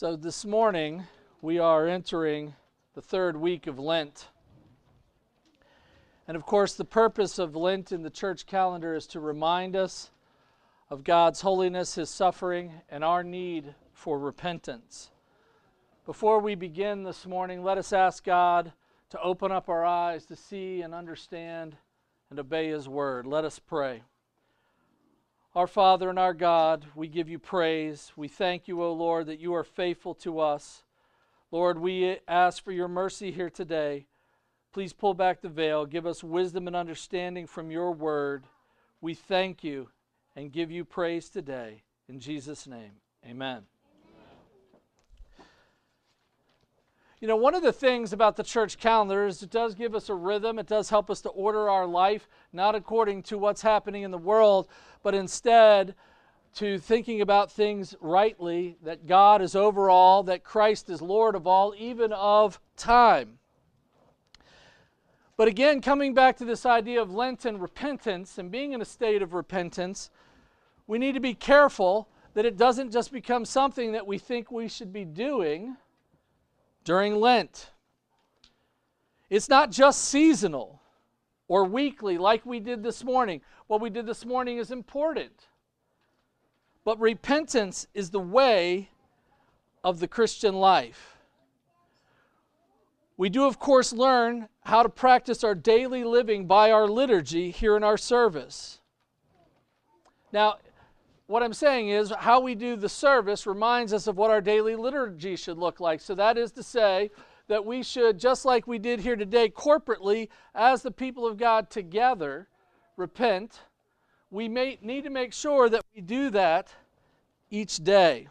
So, this morning we are entering the third week of Lent. And of course, the purpose of Lent in the church calendar is to remind us of God's holiness, His suffering, and our need for repentance. Before we begin this morning, let us ask God to open up our eyes to see and understand and obey His word. Let us pray. Our Father and our God, we give you praise. We thank you, O Lord, that you are faithful to us. Lord, we ask for your mercy here today. Please pull back the veil. Give us wisdom and understanding from your word. We thank you and give you praise today. In Jesus' name, amen. You know, one of the things about the church calendar is it does give us a rhythm. It does help us to order our life, not according to what's happening in the world, but instead to thinking about things rightly that God is over all, that Christ is Lord of all, even of time. But again, coming back to this idea of Lent and repentance and being in a state of repentance, we need to be careful that it doesn't just become something that we think we should be doing during Lent. It's not just seasonal or weekly like we did this morning. What we did this morning is important. But repentance is the way of the Christian life. We do, of course, learn how to practice our daily living by our liturgy here in our service. Now, what I'm saying is, how we do the service reminds us of what our daily liturgy should look like. So, that is to say, that we should, just like we did here today, corporately, as the people of God together, repent. We may need to make sure that we do that each day.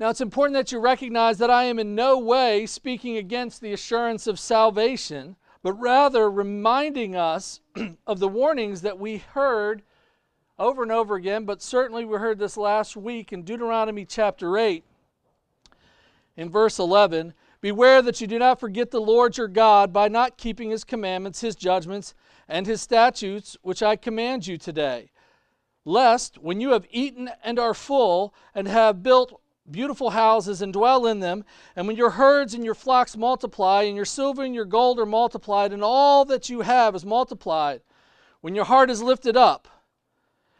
Now, it's important that you recognize that I am in no way speaking against the assurance of salvation, but rather reminding us of the warnings that we heard over and over again, but certainly we heard this last week in Deuteronomy chapter 8, in verse 11 Beware that you do not forget the Lord your God by not keeping his commandments, his judgments, and his statutes, which I command you today. Lest, when you have eaten and are full, and have built beautiful houses and dwell in them, and when your herds and your flocks multiply, and your silver and your gold are multiplied, and all that you have is multiplied, when your heart is lifted up,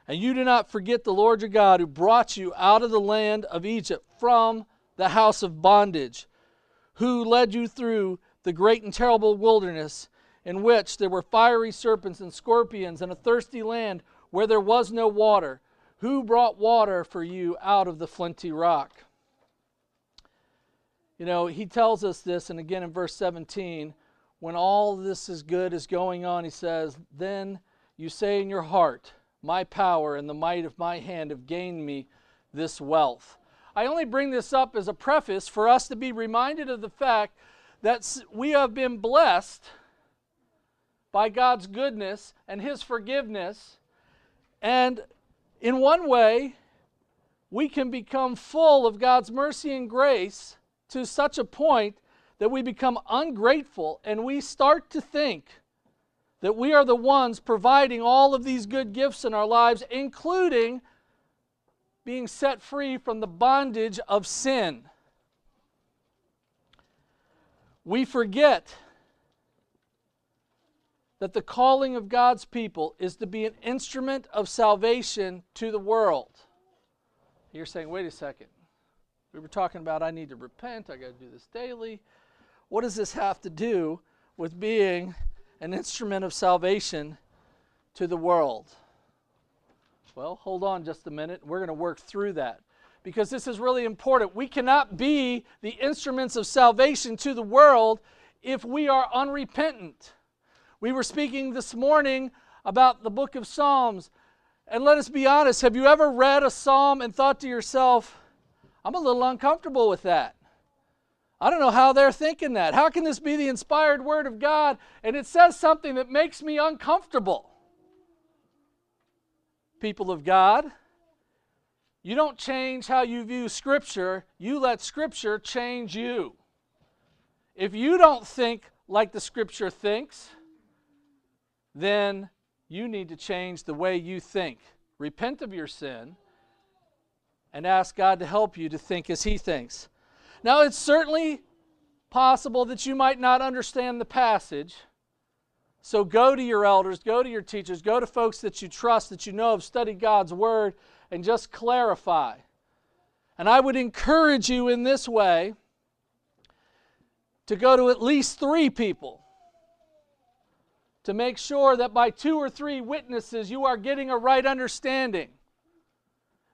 and you do not forget the Lord your God who brought you out of the land of Egypt from the house of bondage, who led you through the great and terrible wilderness, in which there were fiery serpents and scorpions, and a thirsty land where there was no water, who brought water for you out of the flinty rock. You know, he tells us this, and again in verse 17, when all this is good is going on, he says, Then you say in your heart, my power and the might of my hand have gained me this wealth. I only bring this up as a preface for us to be reminded of the fact that we have been blessed by God's goodness and His forgiveness. And in one way, we can become full of God's mercy and grace to such a point that we become ungrateful and we start to think that we are the ones providing all of these good gifts in our lives, including being set free from the bondage of sin. We forget that the calling of God's people is to be an instrument of salvation to the world. You're saying, wait a second. We were talking about I need to repent, I got to do this daily. What does this have to do with being an instrument of salvation to the world? Well, hold on just a minute. We're going to work through that because this is really important. We cannot be the instruments of salvation to the world if we are unrepentant. We were speaking this morning about the book of Psalms. And let us be honest have you ever read a psalm and thought to yourself, I'm a little uncomfortable with that? I don't know how they're thinking that. How can this be the inspired word of God and it says something that makes me uncomfortable? People of God, you don't change how you view Scripture, you let Scripture change you. If you don't think like the Scripture thinks, then you need to change the way you think. Repent of your sin and ask God to help you to think as He thinks. Now, it's certainly possible that you might not understand the passage. So go to your elders, go to your teachers, go to folks that you trust, that you know have studied God's Word, and just clarify. And I would encourage you in this way to go to at least three people to make sure that by two or three witnesses you are getting a right understanding.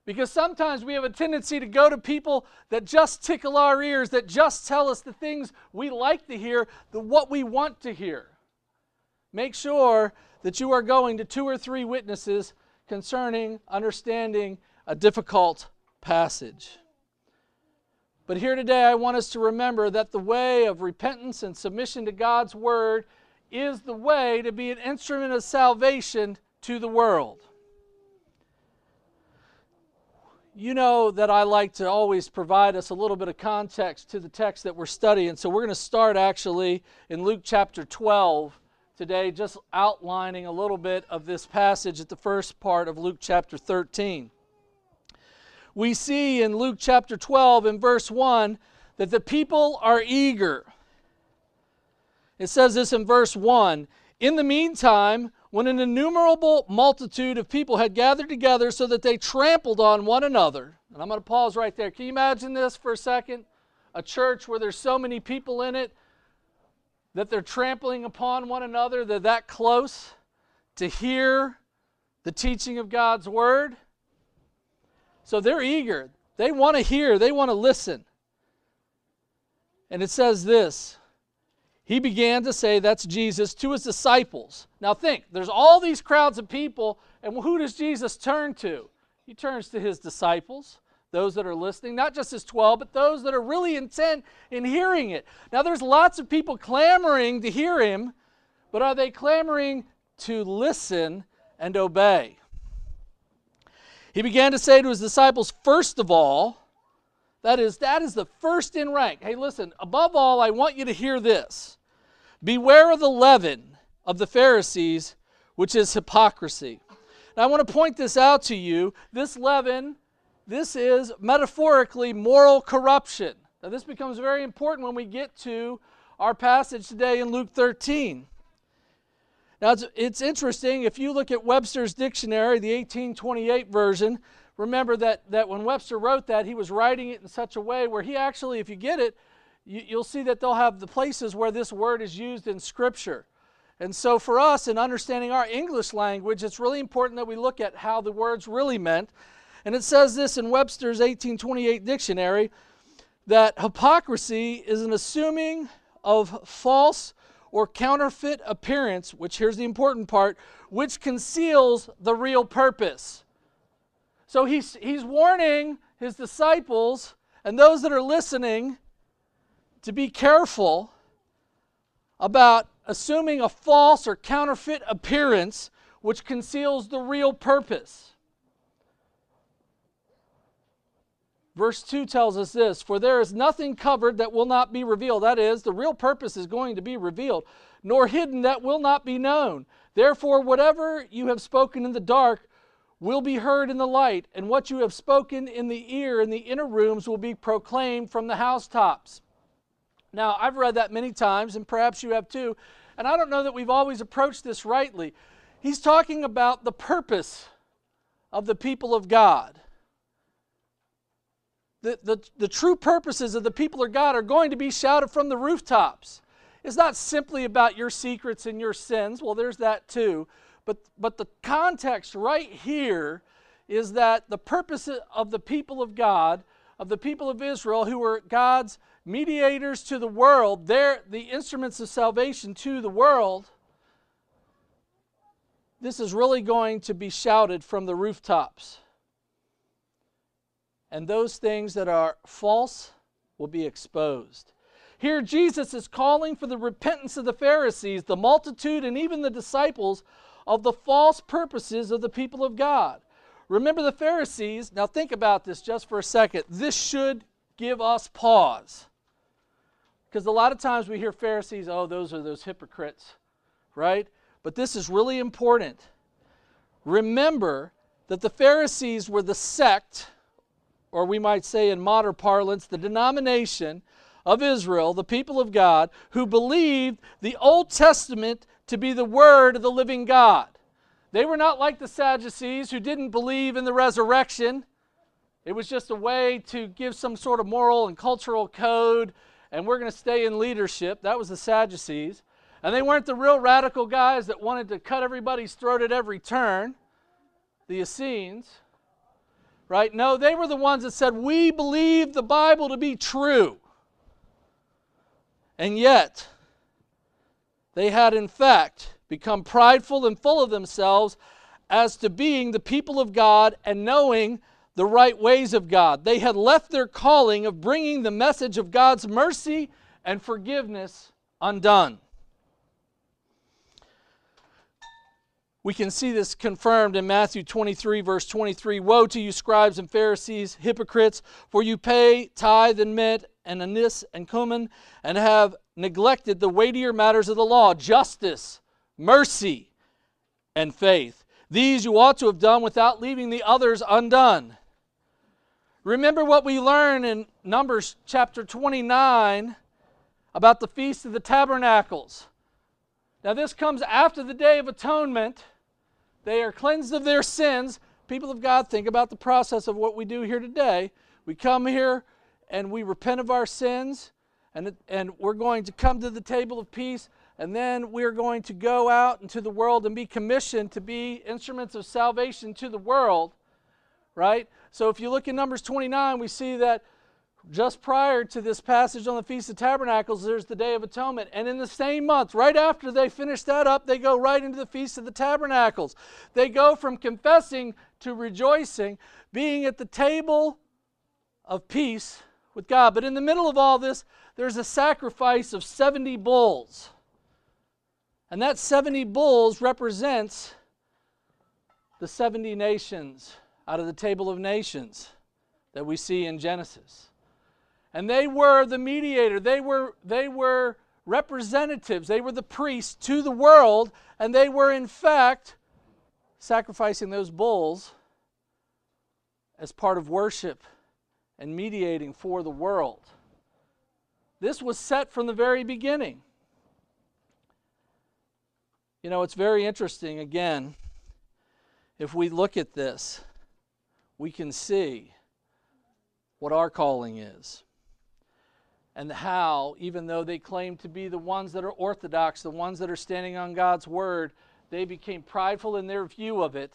Because sometimes we have a tendency to go to people that just tickle our ears, that just tell us the things we like to hear, the what we want to hear. Make sure that you are going to two or three witnesses concerning understanding a difficult passage. But here today, I want us to remember that the way of repentance and submission to God's Word is the way to be an instrument of salvation to the world. You know that I like to always provide us a little bit of context to the text that we're studying. So we're going to start actually in Luke chapter 12 today, just outlining a little bit of this passage at the first part of Luke chapter 13. We see in Luke chapter 12 in verse 1 that the people are eager. It says this in verse 1 In the meantime, when an innumerable multitude of people had gathered together so that they trampled on one another. And I'm going to pause right there. Can you imagine this for a second? A church where there's so many people in it that they're trampling upon one another, they're that close to hear the teaching of God's word. So they're eager. They want to hear, they want to listen. And it says this he began to say, that's Jesus, to his disciples. Now think, there's all these crowds of people, and who does Jesus turn to? He turns to his disciples, those that are listening, not just his 12, but those that are really intent in hearing it. Now there's lots of people clamoring to hear him, but are they clamoring to listen and obey? He began to say to his disciples, first of all, that is, that is the first in rank. Hey, listen, above all, I want you to hear this. Beware of the leaven of the Pharisees, which is hypocrisy. Now, I want to point this out to you. This leaven, this is metaphorically moral corruption. Now, this becomes very important when we get to our passage today in Luke 13. Now, it's, it's interesting. If you look at Webster's dictionary, the 1828 version, remember that, that when Webster wrote that, he was writing it in such a way where he actually, if you get it, you, will see that they'll have the places where this word is used in Scripture. And so, for us, in understanding our English language, it's really important that we look at how the words really meant. And it says this in Webster's 1828 dictionary that hypocrisy is an assuming of false or counterfeit appearance, which here's the important part, which conceals the real purpose. So he's, he's warning his disciples and those that are listening to be careful about assuming a false or counterfeit appearance which conceals the real purpose. Verse 2 tells us this For there is nothing covered that will not be revealed. That is, the real purpose is going to be revealed, nor hidden that will not be known. Therefore, whatever you have spoken in the dark will be heard in the light, and what you have spoken in the ear in the inner rooms will be proclaimed from the housetops. Now, I've read that many times, and perhaps you have too, and I don't know that we've always approached this rightly. He's talking about the purpose of the people of God. The, the, the true purposes of the people of God are going to be shouted from the rooftops. It's not simply about your secrets and your sins. Well, there's that too. But, but the context right here is that the purpose of the people of God, of the people of Israel, who were God's mediators to the world, they're the instruments of salvation to the world. This is really going to be shouted from the rooftops. And those things that are false will be exposed. Here, Jesus is calling for the repentance of the Pharisees, the multitude, and even the disciples of the false purposes of the people of God. Remember the Pharisees. Now, think about this just for a second. This should give us pause. Because a lot of times we hear Pharisees, oh, those are those hypocrites, right? But this is really important. Remember that the Pharisees were the sect or we might say in modern parlance, the denomination of Israel, the people of God, who believed the Old Testament to be the word of the living God. They were not like the Sadducees who didn't believe in the resurrection. It was just a way to give some sort of moral and cultural code, and we're going to stay in leadership. That was the Sadducees. And they weren't the real radical guys that wanted to cut everybody's throat at every turn, the Essenes. Right? No, they were the ones that said, We believe the Bible to be true. And yet, they had in fact become prideful and full of themselves as to being the people of God and knowing the right ways of God. They had left their calling of bringing the message of God's mercy and forgiveness undone. We can see this confirmed in Matthew 23, verse 23. Woe to you, scribes and Pharisees, hypocrites, for you pay tithe and mint and anise and cumin, and have neglected the weightier matters of the law justice, mercy, and faith. These you ought to have done without leaving the others undone. Remember what we learn in Numbers chapter 29 about the Feast of the Tabernacles. Now, this comes after the Day of Atonement they are cleansed of their sins. People of God, think about the process of what we do here today. We come here and we repent of our sins, and, and we're going to come to the table of peace, and then we're going to go out into the world and be commissioned to be instruments of salvation to the world, right? So if you look in Numbers 29, we see that just prior to this passage on the Feast of Tabernacles, there's the Day of Atonement. And in the same month, right after they finish that up, they go right into the Feast of the Tabernacles. They go from confessing to rejoicing, being at the table of peace with God. But in the middle of all this, there's a sacrifice of 70 bulls. And that 70 bulls represents the 70 nations out of the table of nations that we see in Genesis and they were the mediator. They were, they were representatives. They were the priests to the world, and they were, in fact, sacrificing those bulls as part of worship and mediating for the world. This was set from the very beginning. You know, it's very interesting, again, if we look at this, we can see what our calling is and how, even though they claim to be the ones that are orthodox, the ones that are standing on God's word, they became prideful in their view of it.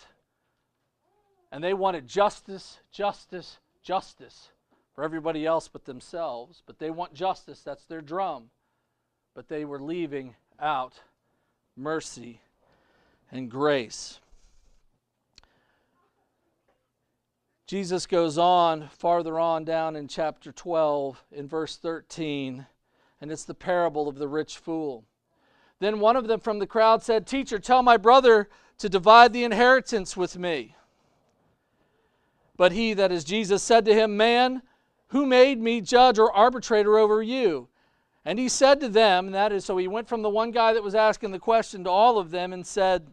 And they wanted justice, justice, justice for everybody else but themselves. But they want justice, that's their drum. But they were leaving out mercy and grace. Jesus goes on farther on down in chapter 12 in verse 13, and it's the parable of the rich fool. Then one of them from the crowd said, Teacher, tell my brother to divide the inheritance with me. But he, that is Jesus, said to him, Man, who made me judge or arbitrator over you? And he said to them, and that is, so he went from the one guy that was asking the question to all of them and said,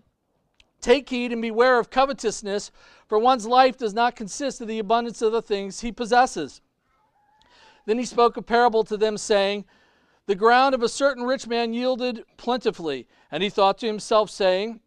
Take heed and beware of covetousness, for one's life does not consist of the abundance of the things he possesses. Then he spoke a parable to them, saying, The ground of a certain rich man yielded plentifully. And he thought to himself, saying,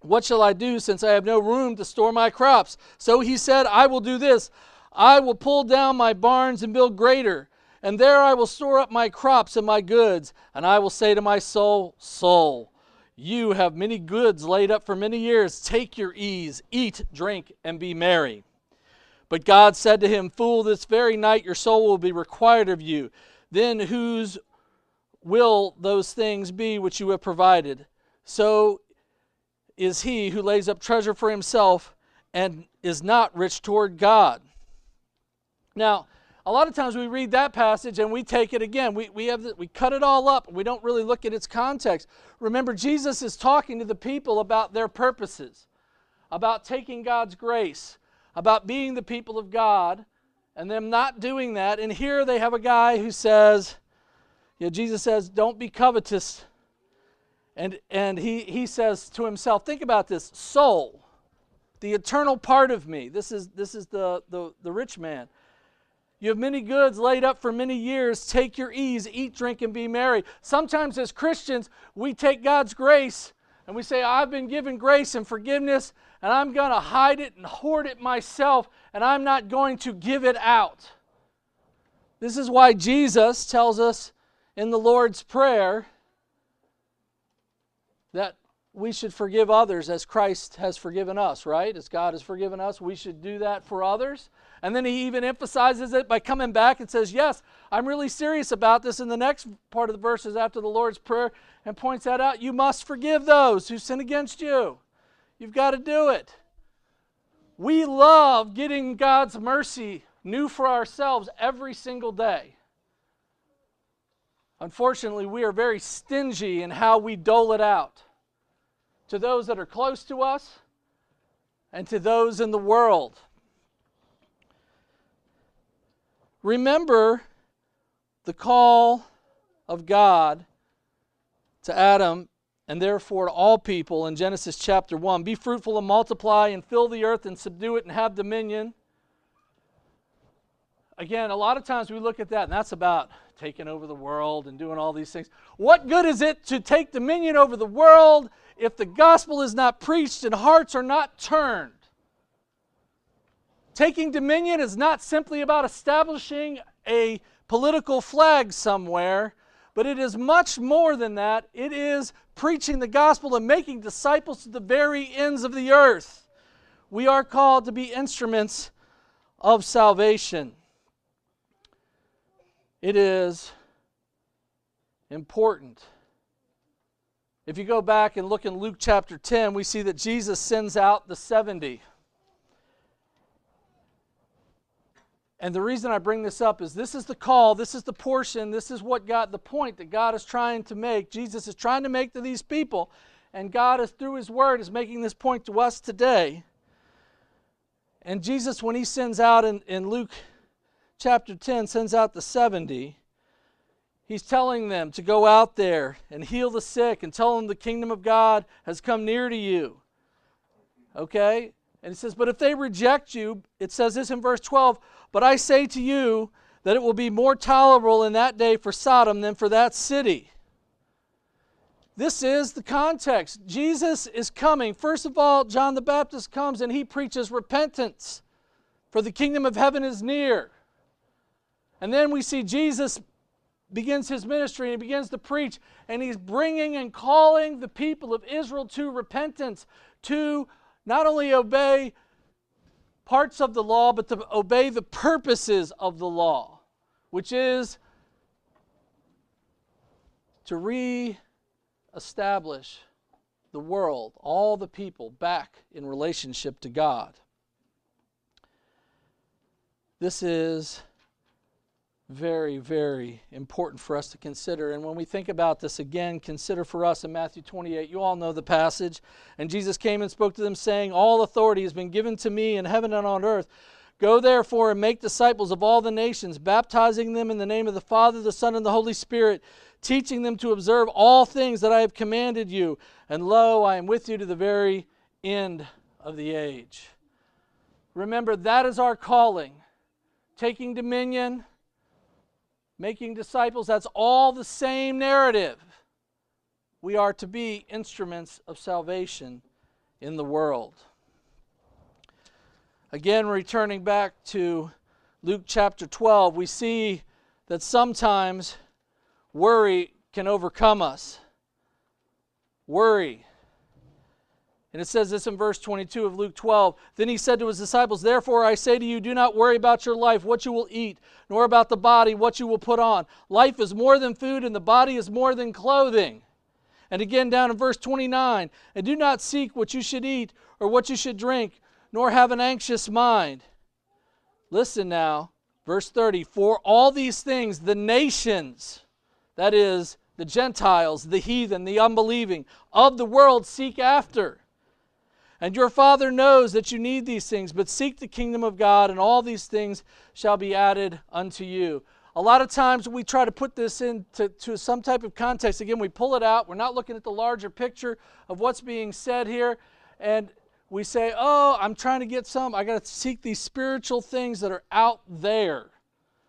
What shall I do, since I have no room to store my crops? So he said, I will do this I will pull down my barns and build greater. And there I will store up my crops and my goods. And I will say to my soul, Soul, you have many goods laid up for many years. Take your ease, eat, drink, and be merry. But God said to him, Fool, this very night your soul will be required of you. Then whose will those things be which you have provided? So is he who lays up treasure for himself and is not rich toward God. Now, a lot of times we read that passage and we take it again. We, we, have the, we cut it all up. We don't really look at its context. Remember, Jesus is talking to the people about their purposes, about taking God's grace, about being the people of God, and them not doing that. And here they have a guy who says, you know, Jesus says, don't be covetous. And, and he, he says to himself, think about this soul. the eternal part of me. This is, this is the, the, the rich man. You have many goods laid up for many years. Take your ease, eat, drink, and be merry. Sometimes, as Christians, we take God's grace and we say, I've been given grace and forgiveness, and I'm going to hide it and hoard it myself, and I'm not going to give it out. This is why Jesus tells us in the Lord's Prayer that we should forgive others as Christ has forgiven us, right? As God has forgiven us, we should do that for others. And then he even emphasizes it by coming back and says, Yes, I'm really serious about this in the next part of the verses after the Lord's Prayer and points that out. You must forgive those who sin against you. You've got to do it. We love getting God's mercy new for ourselves every single day. Unfortunately, we are very stingy in how we dole it out to those that are close to us and to those in the world. Remember the call of God to Adam and therefore to all people in Genesis chapter 1 Be fruitful and multiply and fill the earth and subdue it and have dominion. Again, a lot of times we look at that and that's about taking over the world and doing all these things. What good is it to take dominion over the world if the gospel is not preached and hearts are not turned. Taking dominion is not simply about establishing a political flag somewhere, but it is much more than that. It is preaching the gospel and making disciples to the very ends of the earth. We are called to be instruments of salvation. It is important if you go back and look in Luke chapter 10, we see that Jesus sends out the 70. And the reason I bring this up is this is the call, this is the portion, this is what God, the point that God is trying to make. Jesus is trying to make to these people, and God is through His Word is making this point to us today. And Jesus, when He sends out in, in Luke chapter 10, sends out the 70, He's telling them to go out there and heal the sick and tell them the kingdom of God has come near to you. Okay? And he says, But if they reject you, it says this in verse 12, But I say to you that it will be more tolerable in that day for Sodom than for that city. This is the context. Jesus is coming. First of all, John the Baptist comes and he preaches repentance, for the kingdom of heaven is near. And then we see Jesus begins his ministry and he begins to preach and he's bringing and calling the people of Israel to repentance to not only obey parts of the law but to obey the purposes of the law which is to re-establish the world all the people back in relationship to God. This is very, very important for us to consider. And when we think about this again, consider for us in Matthew 28. You all know the passage. And Jesus came and spoke to them, saying, All authority has been given to me in heaven and on earth. Go therefore and make disciples of all the nations, baptizing them in the name of the Father, the Son, and the Holy Spirit, teaching them to observe all things that I have commanded you. And lo, I am with you to the very end of the age. Remember, that is our calling taking dominion making disciples, that's all the same narrative. We are to be instruments of salvation in the world. Again, returning back to Luke chapter 12, we see that sometimes worry can overcome us. Worry and it says this in verse 22 of Luke 12. Then he said to his disciples, Therefore I say to you, do not worry about your life, what you will eat, nor about the body, what you will put on. Life is more than food, and the body is more than clothing. And again down in verse 29, and do not seek what you should eat or what you should drink, nor have an anxious mind. Listen now, verse 30 For all these things the nations, that is, the Gentiles, the heathen, the unbelieving, of the world seek after. And your Father knows that you need these things, but seek the kingdom of God, and all these things shall be added unto you. A lot of times we try to put this into to some type of context. Again, we pull it out. We're not looking at the larger picture of what's being said here. And we say, oh, I'm trying to get some. I got to seek these spiritual things that are out there.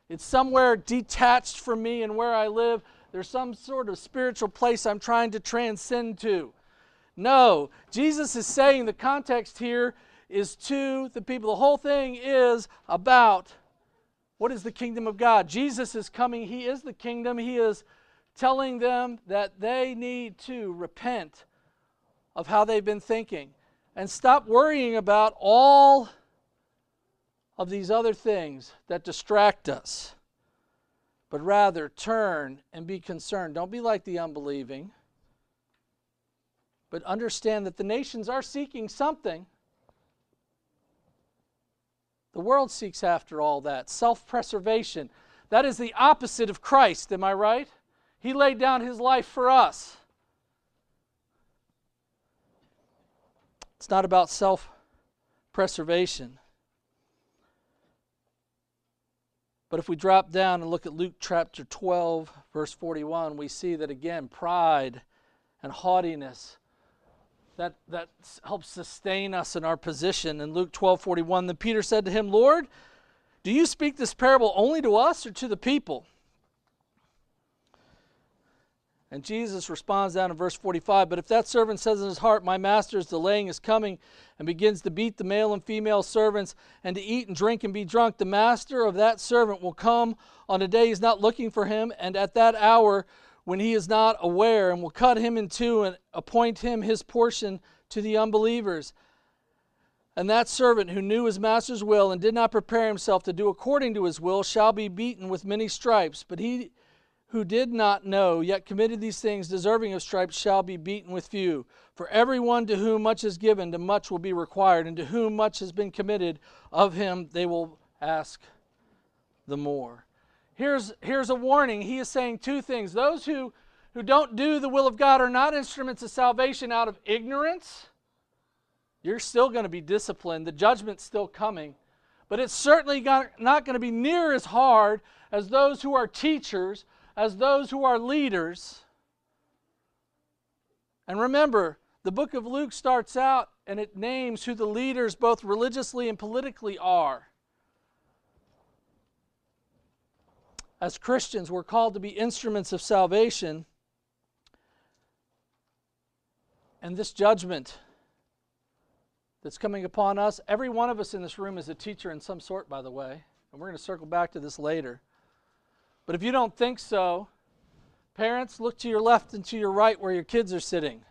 It's somewhere detached from me and where I live. There's some sort of spiritual place I'm trying to transcend to. No, Jesus is saying the context here is to the people. The whole thing is about what is the kingdom of God. Jesus is coming, He is the kingdom. He is telling them that they need to repent of how they've been thinking and stop worrying about all of these other things that distract us, but rather turn and be concerned. Don't be like the unbelieving, but understand that the nations are seeking something. The world seeks after all that self preservation. That is the opposite of Christ, am I right? He laid down his life for us. It's not about self preservation. But if we drop down and look at Luke chapter 12, verse 41, we see that again, pride and haughtiness that, that helps sustain us in our position. In Luke 12, 41, then Peter said to him, Lord, do you speak this parable only to us or to the people? And Jesus responds down in verse 45 But if that servant says in his heart, My master is delaying his coming, and begins to beat the male and female servants, and to eat and drink and be drunk, the master of that servant will come on a day he's not looking for him, and at that hour when he is not aware, and will cut him in two and appoint him his portion to the unbelievers. And that servant who knew his master's will and did not prepare himself to do according to his will shall be beaten with many stripes. But he who did not know, yet committed these things, deserving of stripes, shall be beaten with few. For everyone to whom much is given, to much will be required, and to whom much has been committed, of him they will ask the more. Here's, here's a warning. He is saying two things. Those who, who don't do the will of God are not instruments of salvation out of ignorance. You're still going to be disciplined, the judgment's still coming. But it's certainly not going to be near as hard as those who are teachers as those who are leaders. And remember, the book of Luke starts out and it names who the leaders, both religiously and politically, are. As Christians, we're called to be instruments of salvation. And this judgment that's coming upon us, every one of us in this room is a teacher in some sort, by the way. And we're going to circle back to this later. But if you don't think so, parents, look to your left and to your right where your kids are sitting.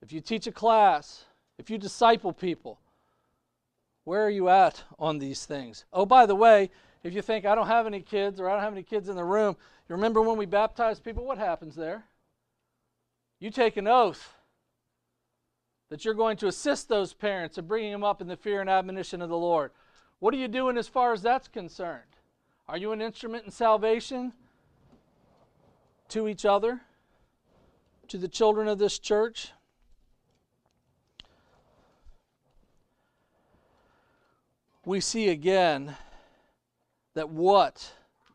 If you teach a class, if you disciple people, where are you at on these things? Oh, by the way, if you think I don't have any kids or I don't have any kids in the room, you remember when we baptize people? What happens there? You take an oath that you're going to assist those parents in bringing them up in the fear and admonition of the Lord. What are you doing as far as that's concerned? Are you an instrument in salvation to each other, to the children of this church? We see again that what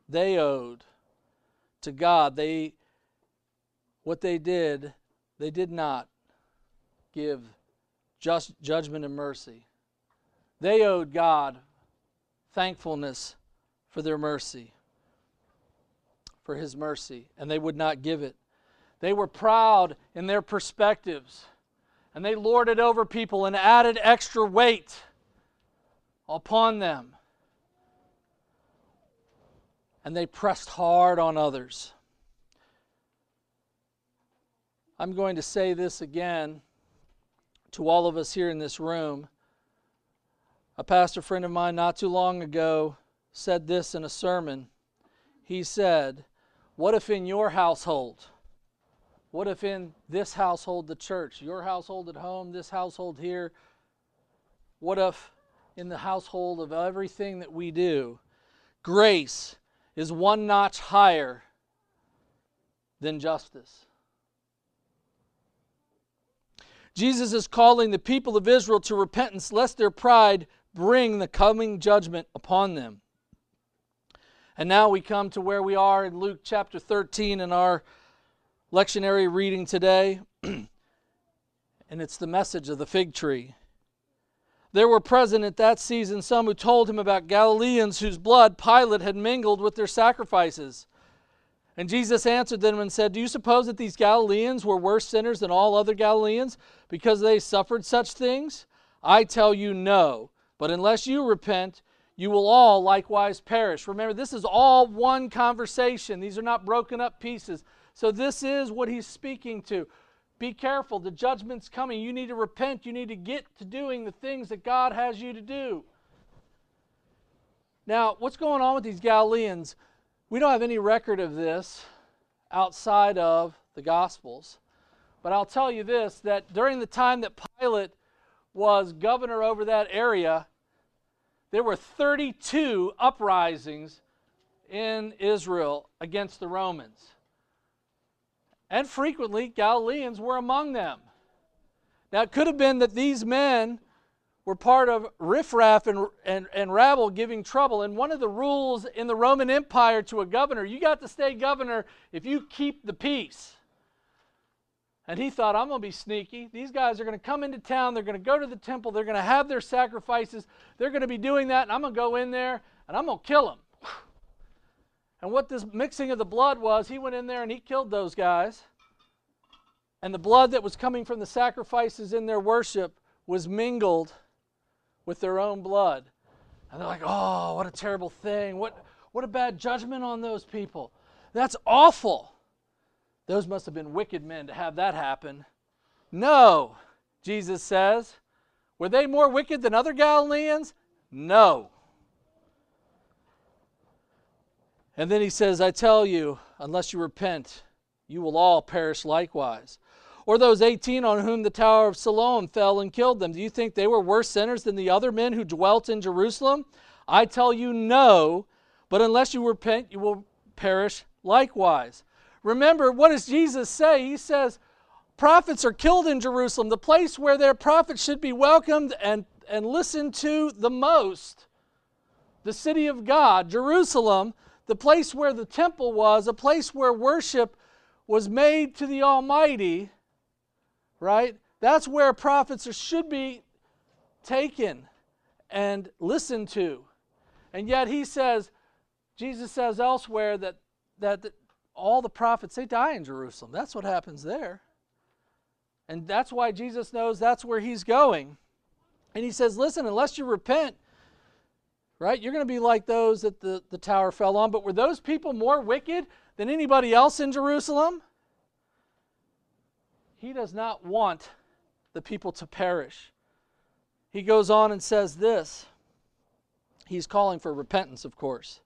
they owed to God, they what they did, they did not give just judgment and mercy. They owed God thankfulness for their mercy, for his mercy, and they would not give it. They were proud in their perspectives, and they lorded over people and added extra weight upon them. And they pressed hard on others. I'm going to say this again to all of us here in this room. A pastor friend of mine not too long ago said this in a sermon. He said, What if in your household, what if in this household, the church, your household at home, this household here, what if in the household of everything that we do, grace is one notch higher than justice? Jesus is calling the people of Israel to repentance lest their pride bring the coming judgment upon them. And now we come to where we are in Luke chapter 13 in our lectionary reading today. And it's the message of the fig tree. There were present at that season some who told him about Galileans whose blood Pilate had mingled with their sacrifices. And Jesus answered them and said, Do you suppose that these Galileans were worse sinners than all other Galileans because they suffered such things? I tell you, no. But unless you repent, you will all likewise perish. Remember, this is all one conversation. These are not broken up pieces. So, this is what he's speaking to. Be careful, the judgment's coming. You need to repent. You need to get to doing the things that God has you to do. Now, what's going on with these Galileans? We don't have any record of this outside of the Gospels. But I'll tell you this that during the time that Pilate was governor over that area, there were 32 uprisings in Israel against the Romans. And frequently, Galileans were among them. Now, it could have been that these men were part of riffraff and, and, and rabble giving trouble. And one of the rules in the Roman Empire to a governor, you got to stay governor if you keep the peace. And he thought, I'm going to be sneaky. These guys are going to come into town. They're going to go to the temple. They're going to have their sacrifices. They're going to be doing that. And I'm going to go in there and I'm going to kill them. And what this mixing of the blood was, he went in there and he killed those guys. And the blood that was coming from the sacrifices in their worship was mingled with their own blood. And they're like, oh, what a terrible thing. What, what a bad judgment on those people. That's awful. Those must have been wicked men to have that happen. No, Jesus says. Were they more wicked than other Galileans? No. And then he says, I tell you, unless you repent, you will all perish likewise. Or those 18 on whom the Tower of Siloam fell and killed them. Do you think they were worse sinners than the other men who dwelt in Jerusalem? I tell you, no. But unless you repent, you will perish likewise. Remember, what does Jesus say? He says, Prophets are killed in Jerusalem, the place where their prophets should be welcomed and, and listened to the most. The city of God, Jerusalem, the place where the temple was, a place where worship was made to the Almighty, right? That's where prophets should be taken and listened to. And yet he says, Jesus says elsewhere that, that, all the prophets, they die in Jerusalem. That's what happens there. And that's why Jesus knows that's where he's going. And he says, listen, unless you repent, right? You're going to be like those that the, the tower fell on. But were those people more wicked than anybody else in Jerusalem? He does not want the people to perish. He goes on and says this. He's calling for repentance, of course.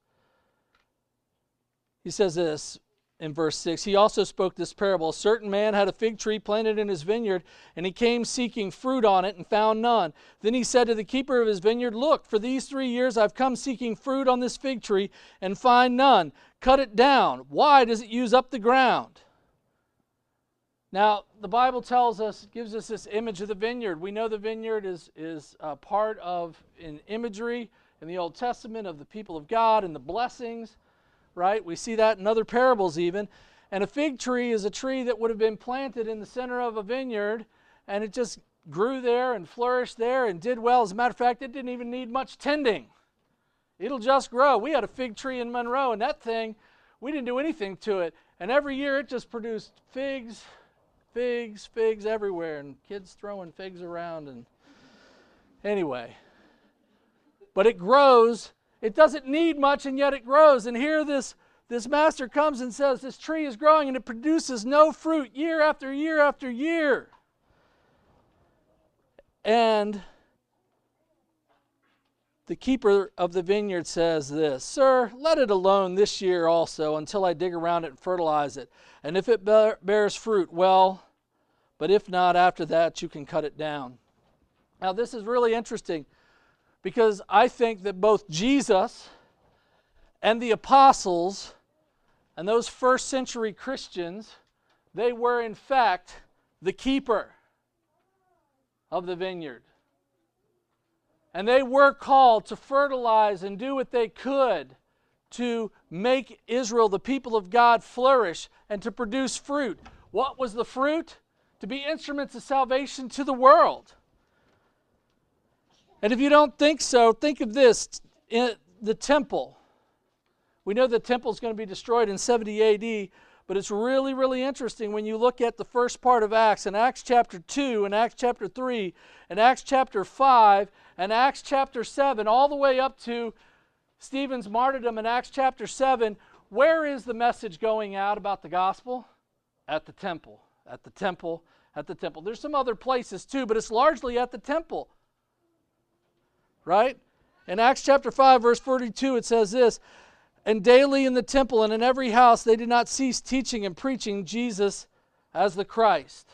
He says this in verse 6 he also spoke this parable. A certain man had a fig tree planted in his vineyard and he came seeking fruit on it and found none. Then he said to the keeper of his vineyard look for these 3 years I've come seeking fruit on this fig tree and find none. Cut it down. Why does it use up the ground? Now the bible tells us gives us this image of the vineyard. We know the vineyard is is part of an imagery in the old testament of the people of god and the blessings right? We see that in other parables even. And a fig tree is a tree that would have been planted in the center of a vineyard, and it just grew there and flourished there and did well. As a matter of fact, it didn't even need much tending. It'll just grow. We had a fig tree in Monroe, and that thing, we didn't do anything to it. And every year it just produced figs, figs, figs everywhere, and kids throwing figs around. And anyway, but it grows it doesn't need much, and yet it grows. And here this, this master comes and says, This tree is growing and it produces no fruit year after year after year. And the keeper of the vineyard says this Sir, let it alone this year also until I dig around it and fertilize it. And if it bears fruit, well, but if not, after that, you can cut it down. Now, this is really interesting because I think that both Jesus and the apostles and those first century Christians, they were in fact the keeper of the vineyard. And they were called to fertilize and do what they could to make Israel, the people of God, flourish and to produce fruit. What was the fruit? to be instruments of salvation to the world. And if you don't think so, think of this in the temple. We know the temple is going to be destroyed in 70 AD, but it's really, really interesting when you look at the first part of Acts, in Acts chapter 2, and Acts chapter 3, and Acts chapter 5, and Acts chapter 7, all the way up to Stephen's martyrdom in Acts chapter 7. Where is the message going out about the gospel? At the temple. At the temple. At the temple. There's some other places too, but it's largely at the temple. Right? In Acts chapter 5, verse 42, it says this And daily in the temple and in every house they did not cease teaching and preaching Jesus as the Christ.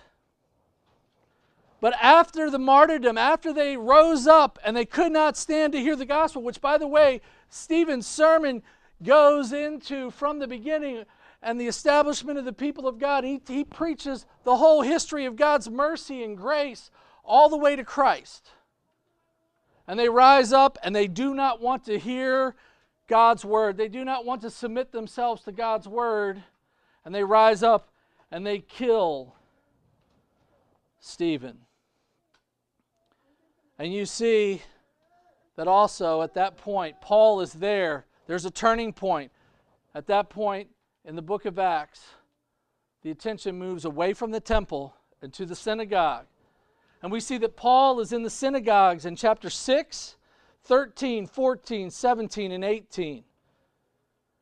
But after the martyrdom, after they rose up and they could not stand to hear the gospel, which, by the way, Stephen's sermon goes into from the beginning and the establishment of the people of God, he, he preaches the whole history of God's mercy and grace all the way to Christ. And they rise up and they do not want to hear God's word. They do not want to submit themselves to God's word. And they rise up and they kill Stephen. And you see that also at that point, Paul is there. There's a turning point. At that point in the book of Acts, the attention moves away from the temple and to the synagogue. And we see that Paul is in the synagogues in chapter 6, 13, 14, 17, and 18.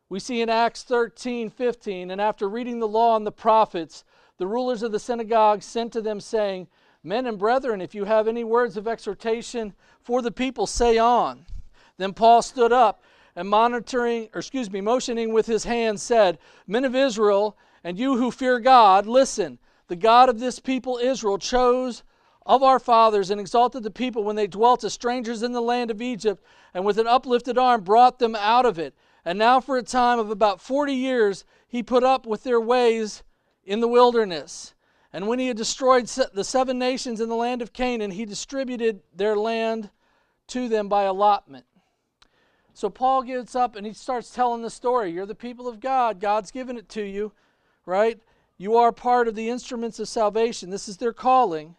We see in Acts 13, 15, and after reading the law and the prophets, the rulers of the synagogue sent to them, saying, Men and brethren, if you have any words of exhortation for the people, say on. Then Paul stood up and monitoring, or excuse me, motioning with his hand, said, Men of Israel, and you who fear God, listen. The God of this people Israel chose of our fathers and exalted the people when they dwelt as strangers in the land of Egypt, and with an uplifted arm brought them out of it. And now, for a time of about forty years, he put up with their ways in the wilderness. And when he had destroyed the seven nations in the land of Canaan, he distributed their land to them by allotment. So Paul gets up and he starts telling the story. You're the people of God, God's given it to you, right? You are part of the instruments of salvation. This is their calling.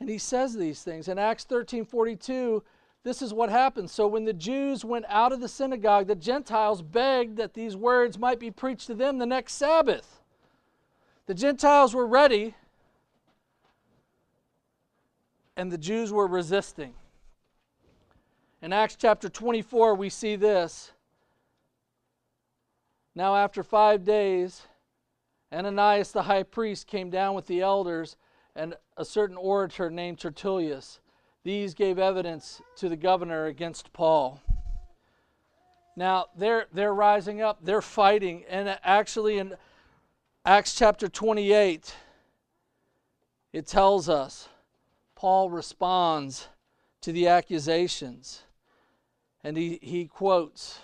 And he says these things. In Acts 13 42, this is what happened. So when the Jews went out of the synagogue, the Gentiles begged that these words might be preached to them the next Sabbath. The Gentiles were ready, and the Jews were resisting. In Acts chapter 24, we see this. Now, after five days, Ananias the high priest came down with the elders and a certain orator named Tertullus. These gave evidence to the governor against Paul. Now, they're, they're rising up, they're fighting, and actually, in Acts chapter 28, it tells us Paul responds to the accusations. And he, he quotes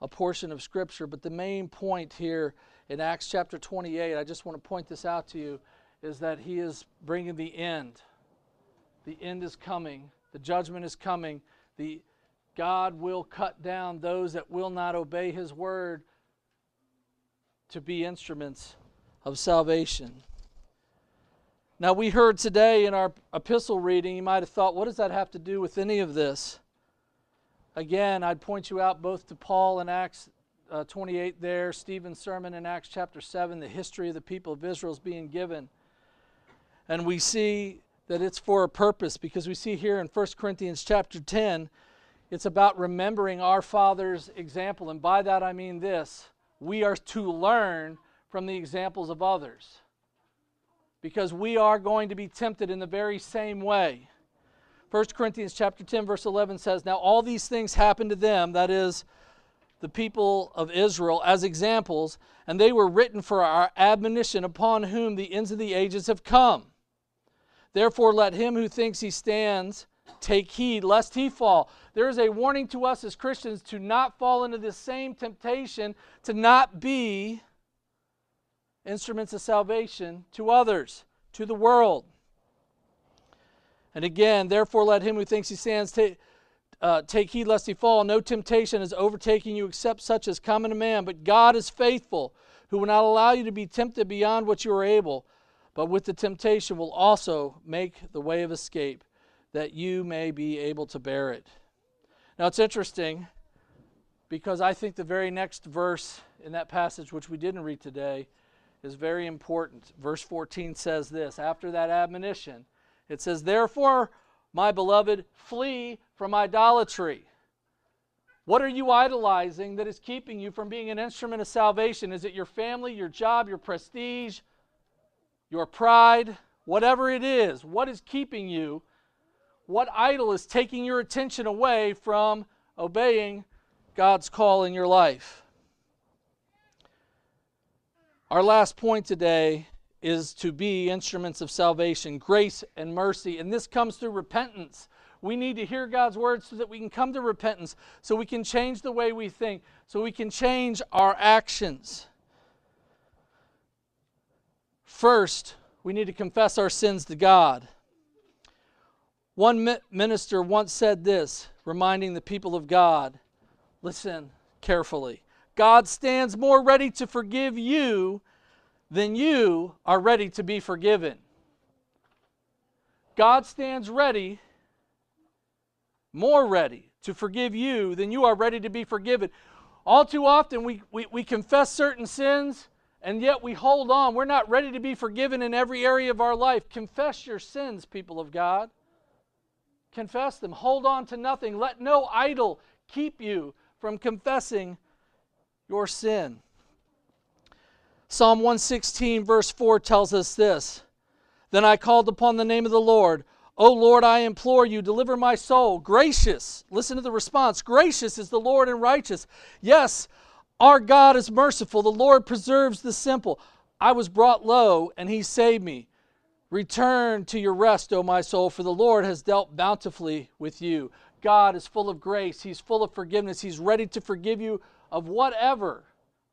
a portion of Scripture. But the main point here in Acts chapter 28, I just want to point this out to you, is that he is bringing the end. The end is coming, the judgment is coming. The, God will cut down those that will not obey his word to be instruments of salvation. Now, we heard today in our epistle reading, you might have thought, what does that have to do with any of this? Again, I'd point you out both to Paul in Acts uh, 28 there, Stephen's sermon in Acts chapter 7, the history of the people of Israel is being given. And we see that it's for a purpose because we see here in 1 Corinthians chapter 10, it's about remembering our Father's example. And by that I mean this we are to learn from the examples of others. Because we are going to be tempted in the very same way. 1 Corinthians chapter 10 verse 11 says, "Now all these things happened to them, that is the people of Israel as examples, and they were written for our admonition upon whom the ends of the ages have come. Therefore let him who thinks he stands take heed lest he fall." There is a warning to us as Christians to not fall into the same temptation, to not be instruments of salvation to others, to the world. And again, therefore, let him who thinks he stands take, uh, take heed lest he fall. No temptation is overtaking you except such as common to man, but God is faithful, who will not allow you to be tempted beyond what you are able, but with the temptation will also make the way of escape that you may be able to bear it. Now it's interesting because I think the very next verse in that passage, which we didn't read today, is very important. Verse 14 says this after that admonition, it says, Therefore, my beloved, flee from idolatry. What are you idolizing that is keeping you from being an instrument of salvation? Is it your family, your job, your prestige, your pride? Whatever it is, what is keeping you? What idol is taking your attention away from obeying God's call in your life? Our last point today is to be instruments of salvation, grace and mercy. And this comes through repentance. We need to hear God's word so that we can come to repentance, so we can change the way we think, so we can change our actions. First, we need to confess our sins to God. One minister once said this, reminding the people of God listen carefully. God stands more ready to forgive you than you are ready to be forgiven. God stands ready, more ready, to forgive you than you are ready to be forgiven. All too often, we, we, we confess certain sins and yet we hold on. We're not ready to be forgiven in every area of our life. Confess your sins, people of God. Confess them. Hold on to nothing. Let no idol keep you from confessing your sin. Psalm 116, verse 4 tells us this Then I called upon the name of the Lord. O Lord, I implore you, deliver my soul. Gracious, listen to the response. Gracious is the Lord and righteous. Yes, our God is merciful. The Lord preserves the simple. I was brought low, and he saved me. Return to your rest, O my soul, for the Lord has dealt bountifully with you. God is full of grace, He's full of forgiveness, He's ready to forgive you of whatever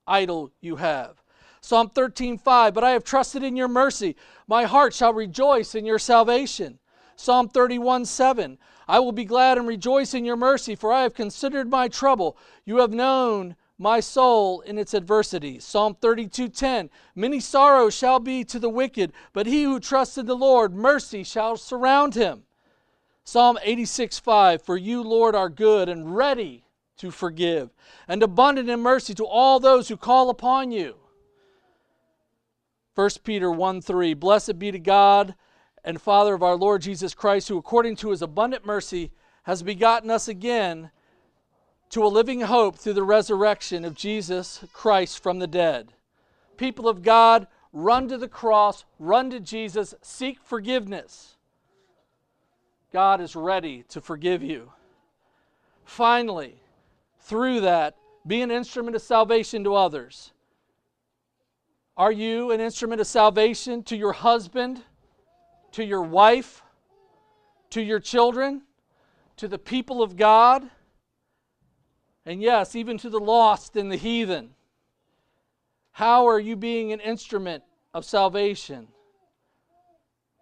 idol you have. Psalm 13:5 But I have trusted in your mercy my heart shall rejoice in your salvation Psalm 31:7 I will be glad and rejoice in your mercy for I have considered my trouble you have known my soul in its adversity. Psalm 32:10 Many sorrows shall be to the wicked but he who trusts in the Lord mercy shall surround him. Psalm 86:5 For you Lord are good and ready to forgive and abundant in mercy to all those who call upon you. 1 Peter 1 3 Blessed be to God and Father of our Lord Jesus Christ, who according to his abundant mercy has begotten us again to a living hope through the resurrection of Jesus Christ from the dead. People of God, run to the cross, run to Jesus, seek forgiveness. God is ready to forgive you. Finally, through that, be an instrument of salvation to others. Are you an instrument of salvation to your husband, to your wife, to your children, to the people of God? And yes, even to the lost and the heathen. How are you being an instrument of salvation?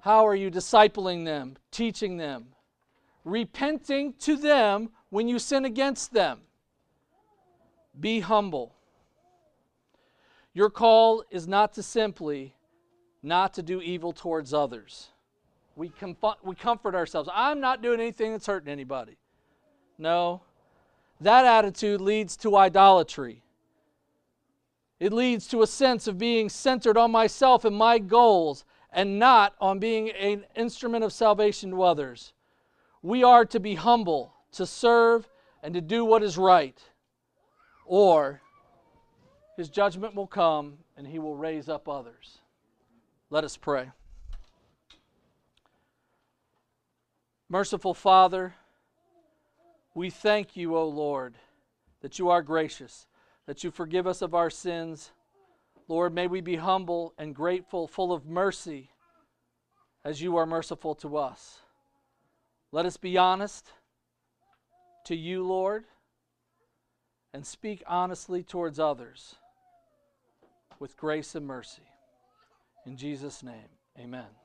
How are you discipling them, teaching them, repenting to them when you sin against them? Be humble. Your call is not to simply not to do evil towards others. We, comfort, we comfort ourselves. I'm not doing anything that's hurting anybody. No. That attitude leads to idolatry. It leads to a sense of being centered on myself and my goals and not on being an instrument of salvation to others. We are to be humble, to serve, and to do what is right. Or his judgment will come and he will raise up others. Let us pray. Merciful Father, we thank you, O Lord, that you are gracious, that you forgive us of our sins. Lord, may we be humble and grateful, full of mercy, as you are merciful to us. Let us be honest to you, Lord, and speak honestly towards others with grace and mercy. In Jesus' name, amen.